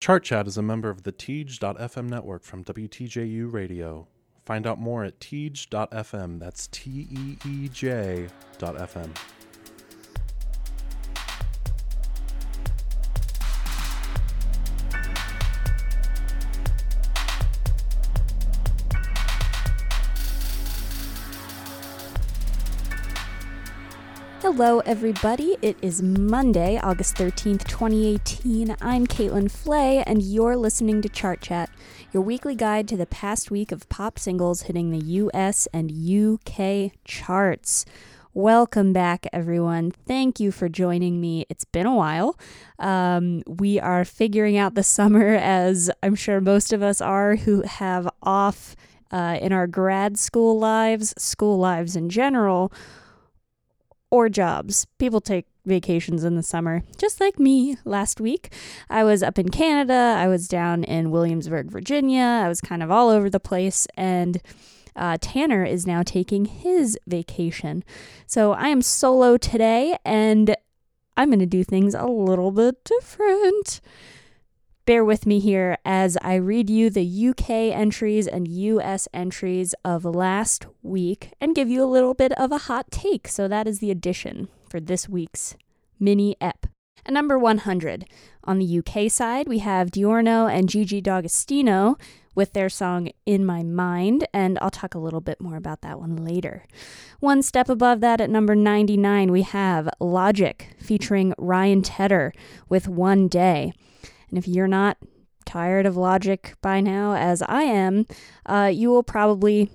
Chart Chat is a member of the Teej.fm network from WTJU Radio. Find out more at Teej.fm. That's T E E J.fm. Hello, everybody. It is Monday, August 13th, 2018. I'm Caitlin Flay, and you're listening to Chart Chat, your weekly guide to the past week of pop singles hitting the US and UK charts. Welcome back, everyone. Thank you for joining me. It's been a while. Um, we are figuring out the summer, as I'm sure most of us are who have off uh, in our grad school lives, school lives in general or jobs. People take vacations in the summer, just like me last week. I was up in Canada, I was down in Williamsburg, Virginia, I was kind of all over the place, and uh, Tanner is now taking his vacation. So I am solo today, and I'm going to do things a little bit different. Bear with me here as I read you the UK entries and US entries of last week and give you a little bit of a hot take. So that is the addition for this week's mini ep. At number 100, on the UK side, we have Dynoro and Gigi D'Agostino with their song In My Mind, and I'll talk a little bit more about that one later. One step above that at number 99, we have Logic featuring Ryan Tedder with One Day. And if you're not tired of logic by now, as I am, uh, you will probably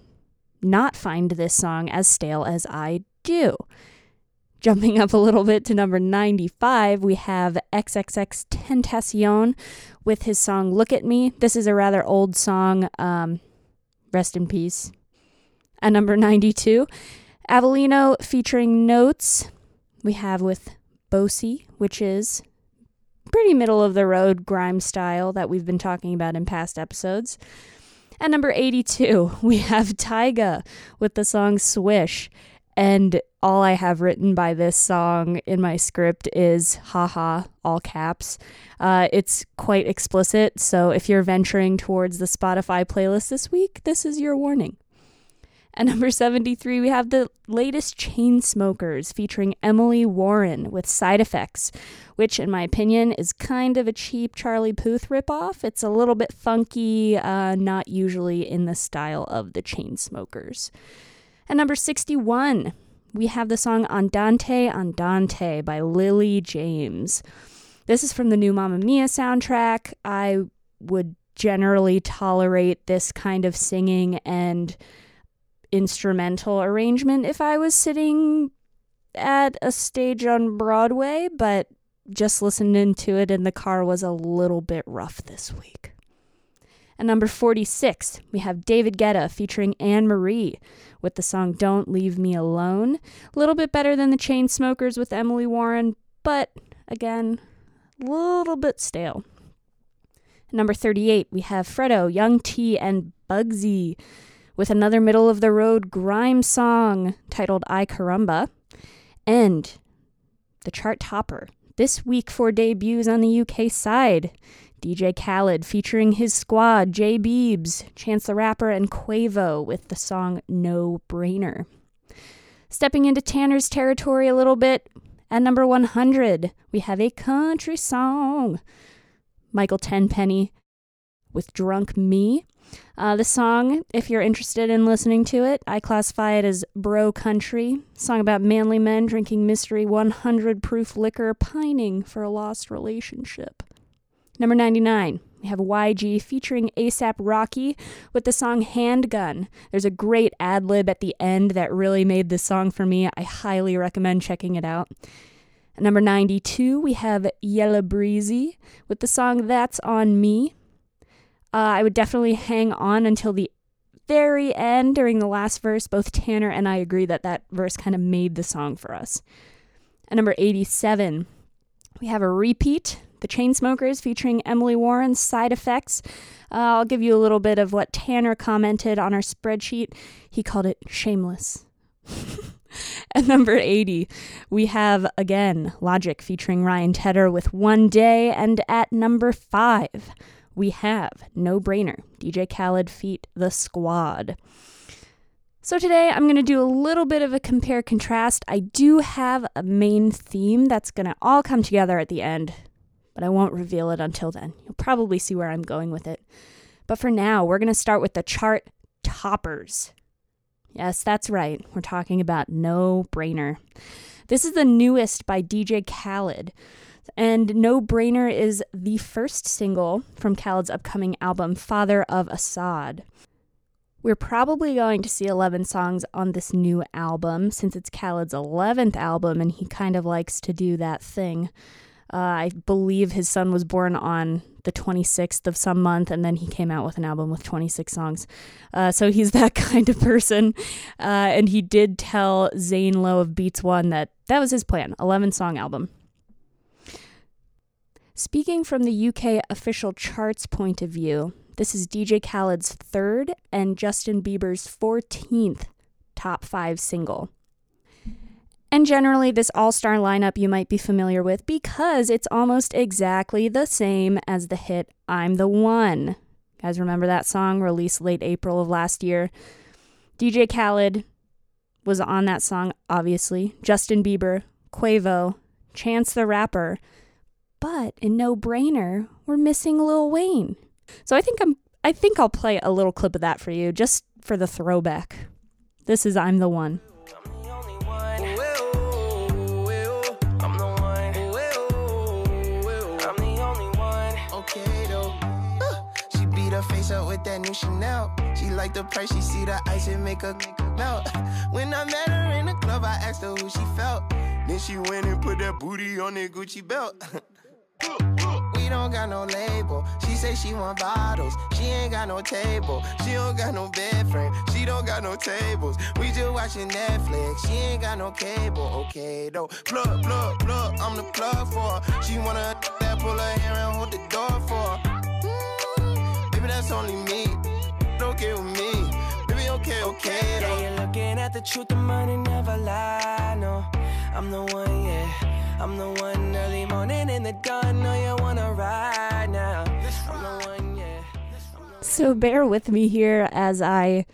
not find this song as stale as I do. Jumping up a little bit to number 95, we have XXX Tentacion with his song Look at Me. This is a rather old song. Um, rest in peace. At number 92, Avellino featuring Notes, we have with Bosi, which is pretty middle of the road grime style that we've been talking about in past episodes. At number 82, we have Tyga with the song Swish. And all I have written by this song in my script is haha, all caps. Uh, it's quite explicit, so if you're venturing towards the Spotify playlist this week, this is your warning. At number 73, we have the latest Chainsmokers featuring Emily Warren with Side Effects, which, in my opinion, is kind of a cheap Charlie Puth ripoff. It's a little bit funky, uh, not usually in the style of the Chainsmokers. At number 61, we have the song Andante Andante by Lily James. This is from the new Mamma Mia soundtrack. I would generally tolerate this kind of singing and instrumental arrangement if I was sitting at a stage on Broadway, but just listening to it in the car was a little bit rough this week. At number 46, we have David Guetta featuring Anne Marie with the song Don't Leave Me Alone. A little bit better than the Chainsmokers with Emily Warren, but again, a little bit stale. At number 38, we have Fredo, Young T, and Bugsey with another middle of the road grime song titled I Caramba. And the chart topper this week for debuts on the UK side. DJ Khaled featuring his squad, J Beebs, Chance the Rapper, and Quavo with the song No Brainer. Stepping into Tanner's territory a little bit, at number 100, we have a country song. Mitchell Tenpenny with Drunk Me. Uh, the song, if you're interested in listening to it, I classify it as bro country. Song about manly men drinking mystery 100 proof liquor, pining for a lost relationship. Number 99, we have YG featuring ASAP Rocky with the song Handgun. There's a great ad lib at the end that really made this song for me. I highly recommend checking it out. At number 92, we have Yella Beezy with the song That's On Me. Uh, I would definitely hang on until the very end during the last verse. Both Tanner and I agree that that verse kind of made the song for us. At number 87, we have a repeat The Chainsmokers featuring Emily Warren's Side Effects. Uh, I'll give you a little bit of what Tanner commented on our spreadsheet. He called it shameless. At number 80, we have again Logic featuring Ryan Tedder with One Day. And at number 5, we have No Brainer, DJ Khaled feat The Squad. So today I'm going to do a little bit of a compare contrast. I do have a main theme that's going to all come together at the end, but I won't reveal it until then. You'll probably see where I'm going with it. But for now, we're going to start with the chart toppers. Yes, that's right. We're talking about No Brainer. This is the newest by DJ Khaled. And No Brainer is the first single from Khaled's upcoming album, Father of Asahd. We're probably going to see 11 songs on this new album since it's Khaled's 11th album and he kind of likes to do that thing. Uh, I believe his son was born on the 26th of some month, and then he came out with an album with 26 songs. Uh, so he's that kind of person. Uh, and he did tell Zane Lowe of Beats One that that was his plan 11 song album. Speaking from the UK official charts point of view, this is DJ Khaled's third and Justin Bieber's 14th top five single. And generally, this all star lineup you might be familiar with because it's almost exactly the same as the hit I'm the One. Guys, remember that song released late April of last year? DJ Khaled was on that song, obviously. Justin Bieber, Quavo, Chance the Rapper. But in No Brainer, we're missing Lil Wayne. So I think I'm I think I'll play a little clip of that for you just for the throwback. This is I'm the One. with that new Chanel. She the price, she see the ice and make her melt. When I met her in the club, I asked her who she felt. Then she went and put that booty on that Gucci belt. we don't got no label. She say she want bottles. She ain't got no table. She don't got no bed frame. She don't got no tables. We just watching Netflix. She ain't got no cable. Okay, though. Plug, plug, plug. I'm the plug for her. She wanna that pull her hair and hold the door for her Baby, that's only me. Don't Okay with me. Baby, okay, okay. Though. Yeah, you're looking at the truth, the money never lie. No, I'm the one, yeah. I'm the one early morning in the dawn. You wanna ride now. One, yeah. So bear with me here as I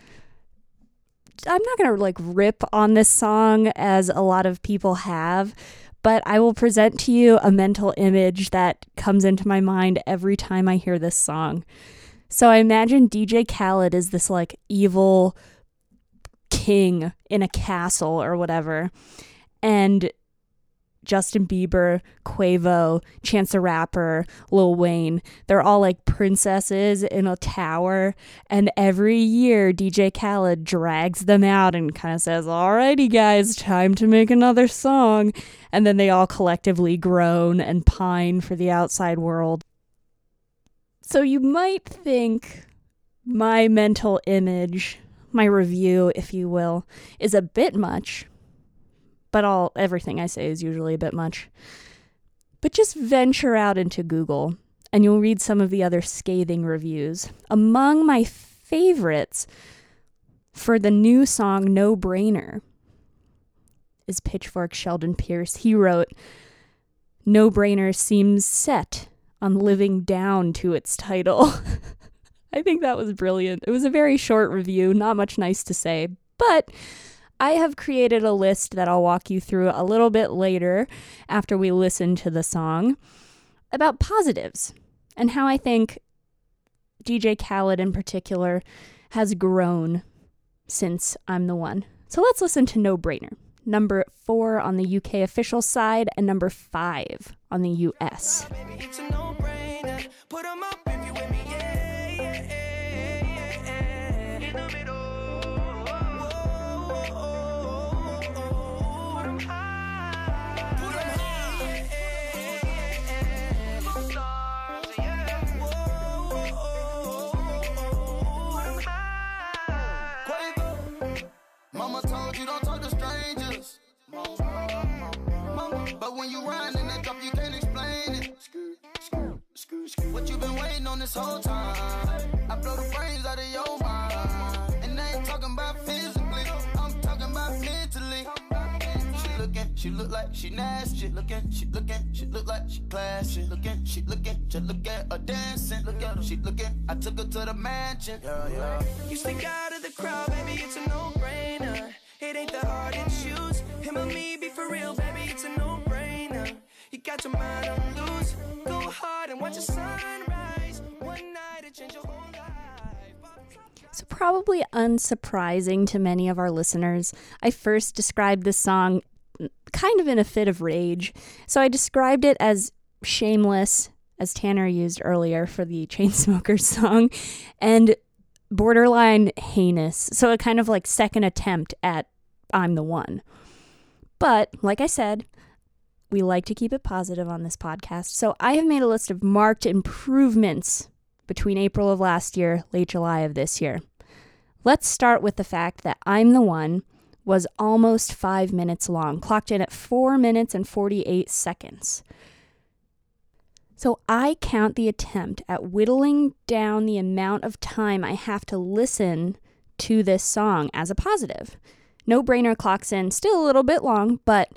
I'm not to like rip on this song as a lot of people have, but I will present to you a mental image that comes into my mind every time I hear this song. So I imagine DJ Khaled is this like evil king in a castle or whatever. And Justin Bieber, Quavo, Chance the Rapper, Lil Wayne, they're all like princesses in a tower. And every year, DJ Khaled drags them out and kind of says, Alrighty, guys, time to make another song. And then they all collectively groan and pine for the outside world. So you might think my mental image, my review, if you will, is a bit much. But all everything I say is usually a bit much. But just venture out into Google and you'll read some of the other scathing reviews. Among my favorites for the new song No Brainer is Pitchfork Sheldon Pearce. He wrote, No Brainer seems set on living down to its title. I think that was brilliant. It was a very short review, not much nice to say, but I have created a list that I'll walk you through a little bit later after we listen to the song about positives and how I think DJ Khaled in particular has grown since I'm the one. So let's listen to No Brainer, number four on the UK official side and number five on the US. This whole time? I blow the brains out of your mind. And I ain't talking about physically, I'm talking about mentally. She looking, she look like she nasty. Looking, she looking, she look like she classy. Looking, she looking, just look at her dancing. Look at her, she looking. I took her to the mansion. Yeah, yeah. You stick out of the crowd, baby, it's a no-brainer. It ain't that hard to choose. Him or me, be for real, baby, it's a no-brainer. You got your mind on loose. Go hard and watch the sunrise. One night it change your life. So, probably unsurprising to many of our listeners, I first described this song kind of in a fit of rage. So, I described it as shameless, as Tanner used earlier for the Chainsmokers song, and borderline heinous. So, a kind of like second attempt at I'm the one. But, like I said, we like to keep it positive on this podcast. So, I have made a list of marked improvements between April of last year, late July of this year. Let's start with the fact that I'm the One was almost five minutes long, clocked in at four minutes and 48 seconds. So I count the attempt at whittling down the amount of time I have to listen to this song as a positive. No brainer clocks in, still a little bit long, but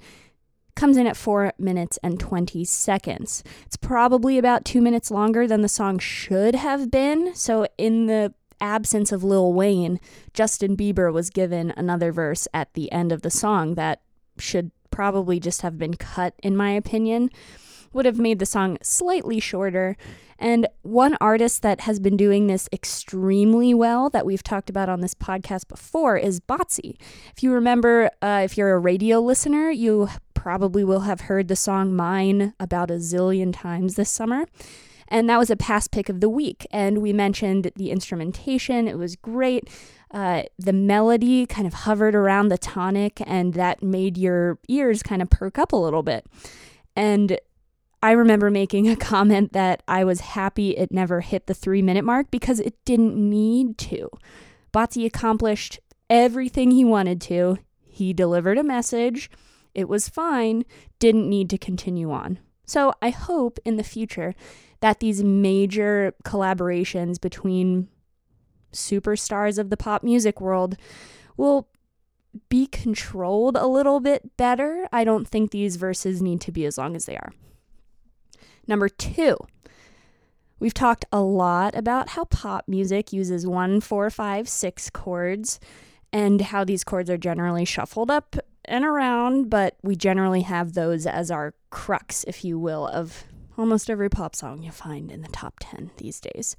comes in at 4 minutes and 20 seconds. It's probably about 2 minutes longer than the song should have been. So, in the absence of Lil Wayne, Justin Bieber was given another verse at the end of the song that should probably just have been cut, in my opinion. Would have made the song slightly shorter. And one artist that has been doing this extremely well that we've talked about on this podcast before is Bazzi. If you remember, uh, if you're a radio listener, you probably will have heard the song Mine about a zillion times this summer. And that was a past pick of the week. And we mentioned the instrumentation, it was great. Uh, the melody kind of hovered around the tonic, and that made your ears kind of perk up a little bit. And I remember making a comment that I was happy it never hit the three minute mark because it didn't need to. Bazzi accomplished everything he wanted to. He delivered a message. It was fine, didn't need to continue on. So I hope in the future that these major collaborations between superstars of the pop music world will be controlled a little bit better. I don't think these verses need to be as long as they are. Number two, we've talked a lot about how pop music uses one, four, five, six chords and how these chords are generally shuffled up and around, but we generally have those as our crux, if you will, of almost every pop song you find in the top 10 these days.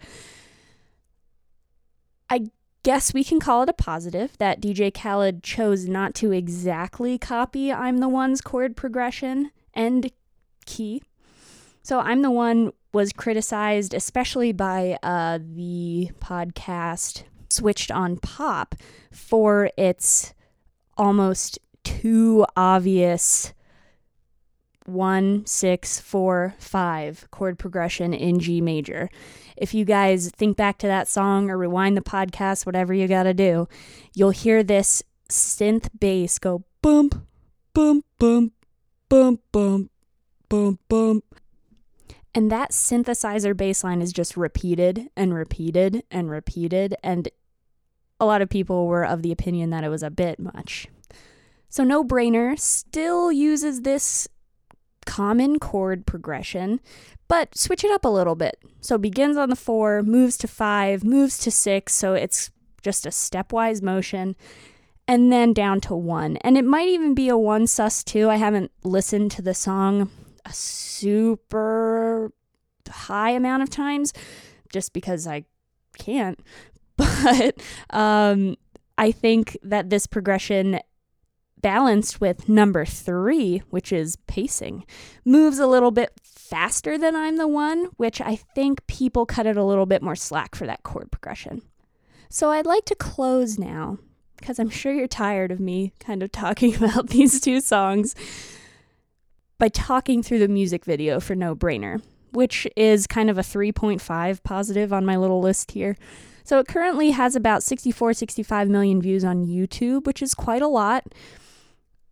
I guess we can call it a positive that DJ Khaled chose not to exactly copy I'm the One's chord progression and key. So I'm the One was criticized, especially by uh, the podcast Switched on Pop, for its almost too obvious one, six, four, five chord progression in G major. If you guys think back to that song or rewind the podcast, whatever you gotta do, you'll hear this synth bass go bump, bump, bump, bump, bump, bump, bump. And that synthesizer bass line is just repeated and repeated and repeated. And a lot of people were of the opinion that it was a bit much. So, No Brainer still uses this common chord progression, but switch it up a little bit. So, begins on the four, moves to five, moves to six, so it's just a stepwise motion, and then down to one. And it might even be a one sus two. I haven't listened to the song a super high amount of times just because I can't. But um, I think that this progression balanced with number three, which is pacing, moves a little bit faster than I'm the one, which I think people cut it a little bit more slack for that chord progression. So I'd like to close now, because I'm sure you're tired of me kind of talking about these two songs, by talking through the music video for No Brainer, which is kind of a 3.5 positive on my little list here. So it currently has about 64, 65 million views on YouTube, which is quite a lot.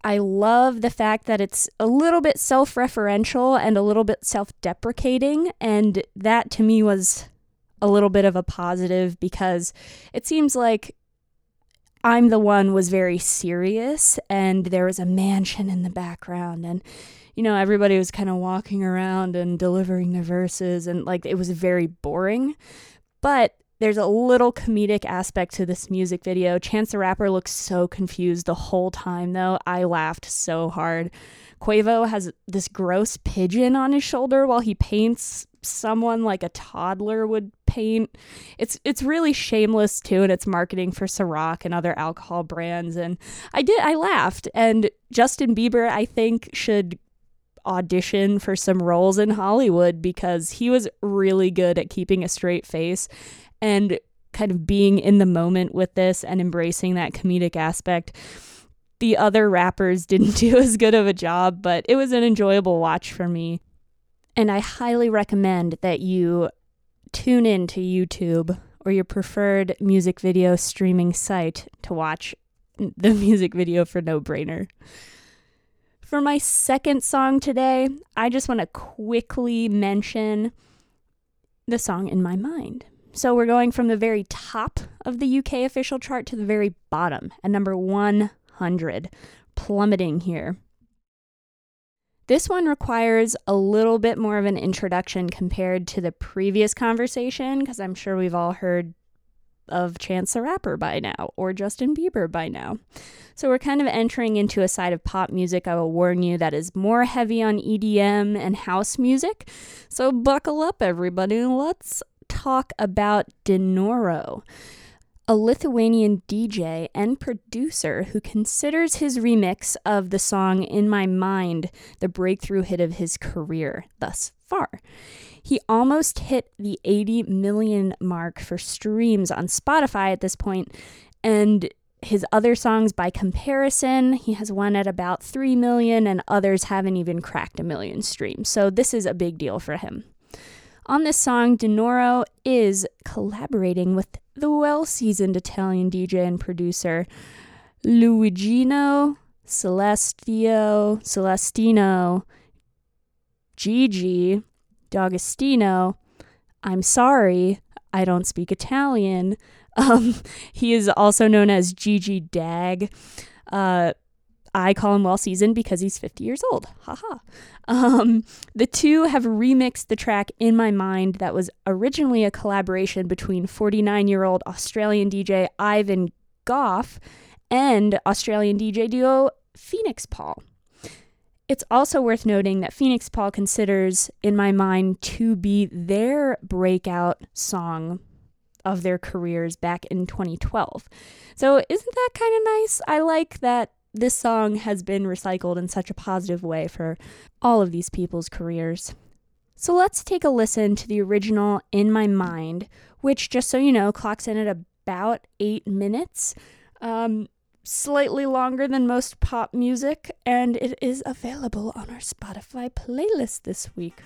I love the fact that it's a little bit self referential and a little bit self deprecating. And that to me was a little bit of a positive because it seems like I'm the One was very serious, and there was a mansion in the background, and you know, everybody was kind of walking around and delivering their verses, and like it was very boring. But there's a little comedic aspect to this music video. Chance the Rapper looks so confused the whole time, though. I laughed so hard. Quavo has this gross pigeon on his shoulder while he paints someone like a toddler would paint. It's it's really shameless too, and it's marketing for Ciroc and other alcohol brands. And I did I laughed. And Justin Bieber, I think, should audition for some roles in Hollywood because he was really good at keeping a straight face and kind of being in the moment with this and embracing that comedic aspect the other rappers didn't do as good of a job, but it was an enjoyable watch for me. And I highly recommend that you tune in to YouTube or your preferred music video streaming site to watch the music video for No Brainer. For my second song today, I just want to quickly mention the song In My Mind. So we're going from the very top of the UK official chart to the very bottom at number 100, plummeting here. This one requires a little bit more of an introduction compared to the previous conversation, because I'm sure we've all heard of Chance the Rapper by now or Justin Bieber by now. So we're kind of entering into a side of pop music, I will warn you, that is more heavy on EDM and house music. So buckle up, everybody. And let's talk about Dynoro a Lithuanian DJ and producer who considers his remix of the song In My Mind the breakthrough hit of his career thus far. He almost hit the 80 million mark for streams on Spotify at this point, and his other songs by comparison, he has one at about 3 million, and others haven't even cracked a million streams. So, this is a big deal for him. On this song, Dynoro is collaborating with the well seasoned Italian DJ and producer Luigino Celestio Celestino Gigi D'Agostino. I'm sorry, I don't speak Italian. Um, he is also known as Gigi Dag. Uh, I call him well seasoned because he's 50 years old. Haha. Um, the two have remixed the track In My Mind that was originally a collaboration between 49 year old Australian DJ Ivan Gough and Australian DJ duo Feenixpawl. It's also worth noting that Feenixpawl considers In My Mind to be their breakout song of their careers back in 2012. So, isn't that kind of nice? I like that this song has been recycled in such a positive way for all of these people's careers. So let's take a listen to the original In My Mind, which, just so you know, clocks in at about eight minutes. Um, slightly longer than most pop music, and it is available on our Spotify playlist this week.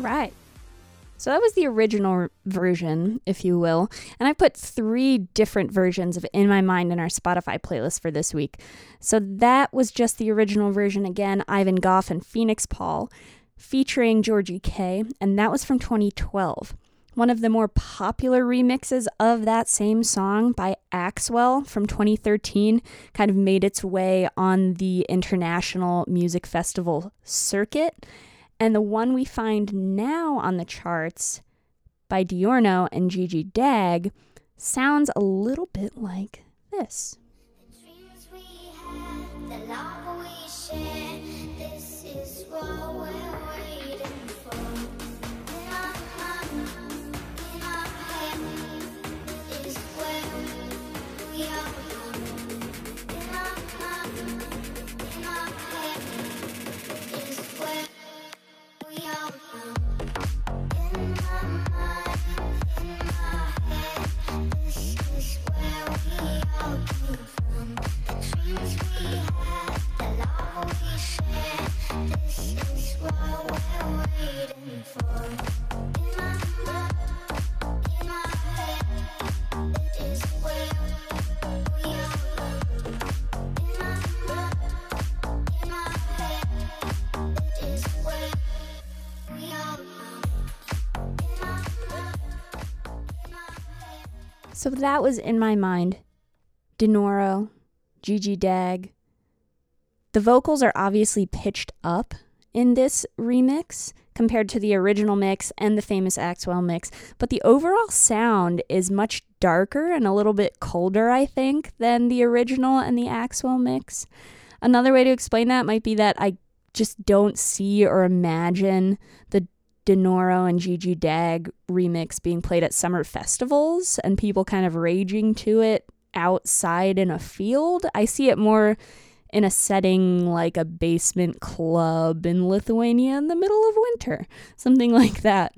Right. So that was the original version, if you will. And I put three different versions of In My Mind in our Spotify playlist for this week. So that was just the original version again, Ivan Gough and Feenixpawl, featuring Georgi Kay, and that was from 2012. one of the more popular remixes of that same song by Axwell from 2013 kind of made its way on the International Music Festival circuit. And the one we find now on the charts by Dynoro and Gigi Dag sounds a little bit like this. So that was in my mind. Dynoro, Gigi Dag. The vocals are obviously pitched up in this remix compared to the original mix and the famous Axwell mix, but the overall sound is much darker and a little bit colder, I think, than the original and the Axwell mix. Another way to explain that might be that I just don't see or imagine the Dynoro and Gigi Dag remix being played at summer festivals and people kind of raging to it outside in a field. I see it more in a setting like a basement club in Lithuania in the middle of winter, something like that.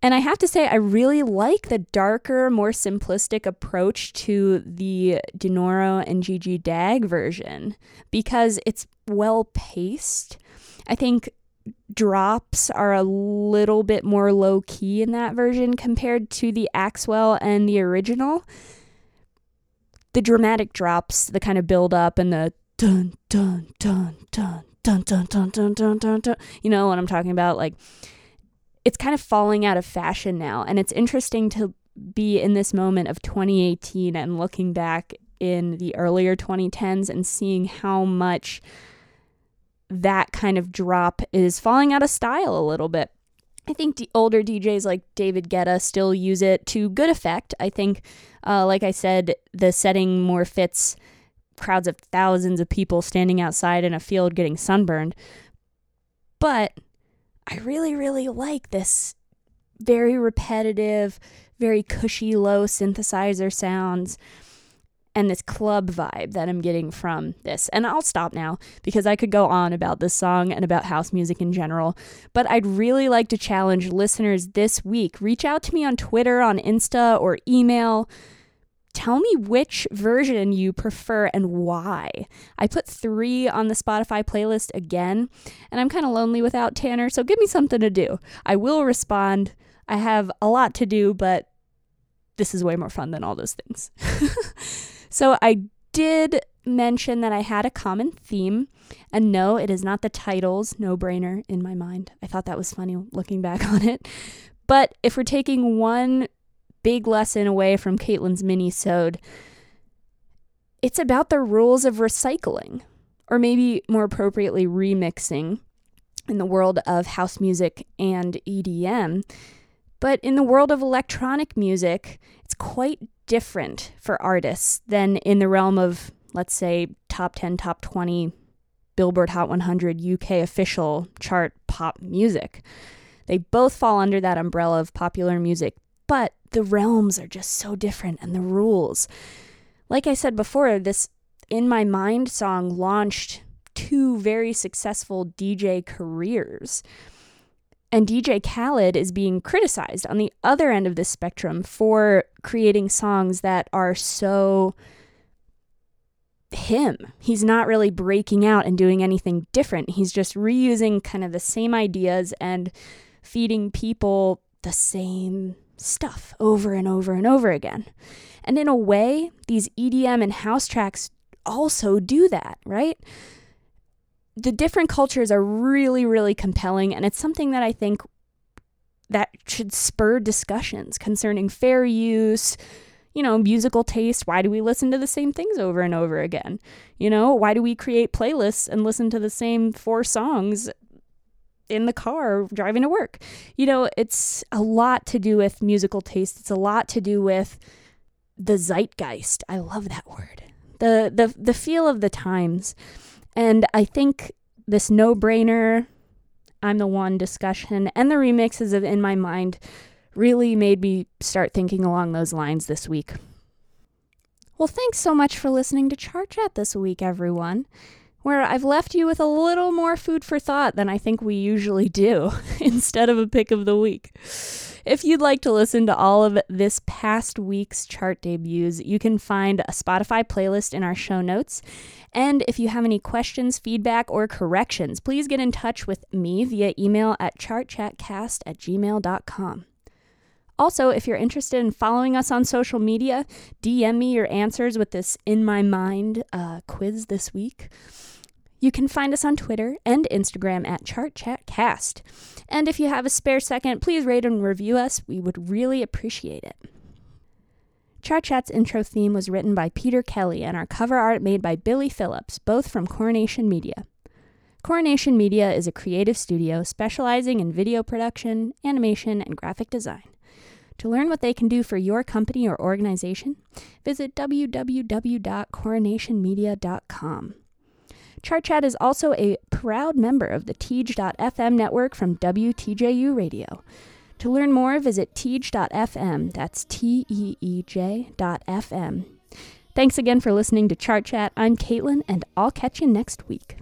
And I have to say, I really like the darker, more simplistic approach to the Dynoro and Gigi Dag version because it's well paced. I think drops are a little bit more low key in that version compared to the Axwell and the original. The dramatic drops, the kind of build up and the dun dun dun dun dun dun dun dun dun dun dun you know what I'm talking about like it's kind of falling out of fashion now and it's interesting to be in this moment of 2018 and looking back in the earlier 2010s and seeing how much that kind of drop is falling out of style a little bit. I think the older DJs like David Guetta still use it to good effect. I think, uh, like I said, the setting more fits crowds of thousands of people standing outside in a field getting sunburned. But I really, really like this very repetitive, very cushy low synthesizer sounds and this club vibe that I'm getting from this. And I'll stop now because I could go on about this song and about house music in general. But I'd really like to challenge listeners this week. Reach out to me on Twitter, on Insta, or email. Tell me which version you prefer and why. I put three on the Spotify playlist again, and I'm kind of lonely without Tanner, so give me something to do. I will respond. I have a lot to do, but this is way more fun than all those things. So I did mention that I had a common theme. And no, it is not the titles, no brainer in my mind. I thought that was funny looking back on it. But if we're taking one big lesson away from Caitlin's mini-sode, it's about the rules of recycling, or maybe more appropriately, remixing in the world of house music and EDM. But in the world of electronic music, it's quite different for artists than in the realm of, let's say, top 10, top 20 Billboard Hot 100 UK official chart pop music. They both fall under that umbrella of popular music, but the realms are just so different and the rules. Like I said before, this In My Mind song launched two very successful DJ careers. And DJ Khaled is being criticized on the other end of the spectrum for creating songs that are so him. He's not really breaking out and doing anything different. He's just reusing kind of the same ideas and feeding people the same stuff over and over and over again. And in a way, these EDM and house tracks also do that, right? The different cultures are really, really compelling. And it's something that I think that should spur discussions concerning fair use, you know, musical taste. Why do we listen to the same things over and over again? You know, why do we create playlists and listen to the same four songs in the car driving to work? You know, it's a lot to do with musical taste. It's a lot to do with the zeitgeist. I love that word. The the the feel of the times. And I think this no-brainer I'm the one discussion and the remixes of In My Mind really made me start thinking along those lines this week. Well, thanks so much for listening to Chart Chat this week, everyone, where I've left you with a little more food for thought than I think we usually do instead of a pick of the week. If you'd like to listen to all of this past week's chart debuts, you can find a Spotify playlist in our show notes. And if you have any questions, feedback, or corrections, please get in touch with me via email at chartchatcast at gmail.com. Also, if you're interested in following us on social media, DM me your answers with this In My Mind uh, quiz this week. You can find us on Twitter and Instagram at ChartChatCast. And if you have a spare second, please rate and review us. We would really appreciate it. Chart Chat's intro theme was written by Peter Kelly and our cover art made by Billy Phillips, both from Coronation Media. Coronation Media is a creative studio specializing in video production, animation, and graphic design. To learn what they can do for your company or organization, visit www.coronationmedia.com. Chart Chat is also a proud member of the Teej.fm network from WTJU Radio. To learn more, visit Teej.fm. That's T E E J.fm. Thanks again for listening to Chart Chat. I'm Caitlin, and I'll catch you next week.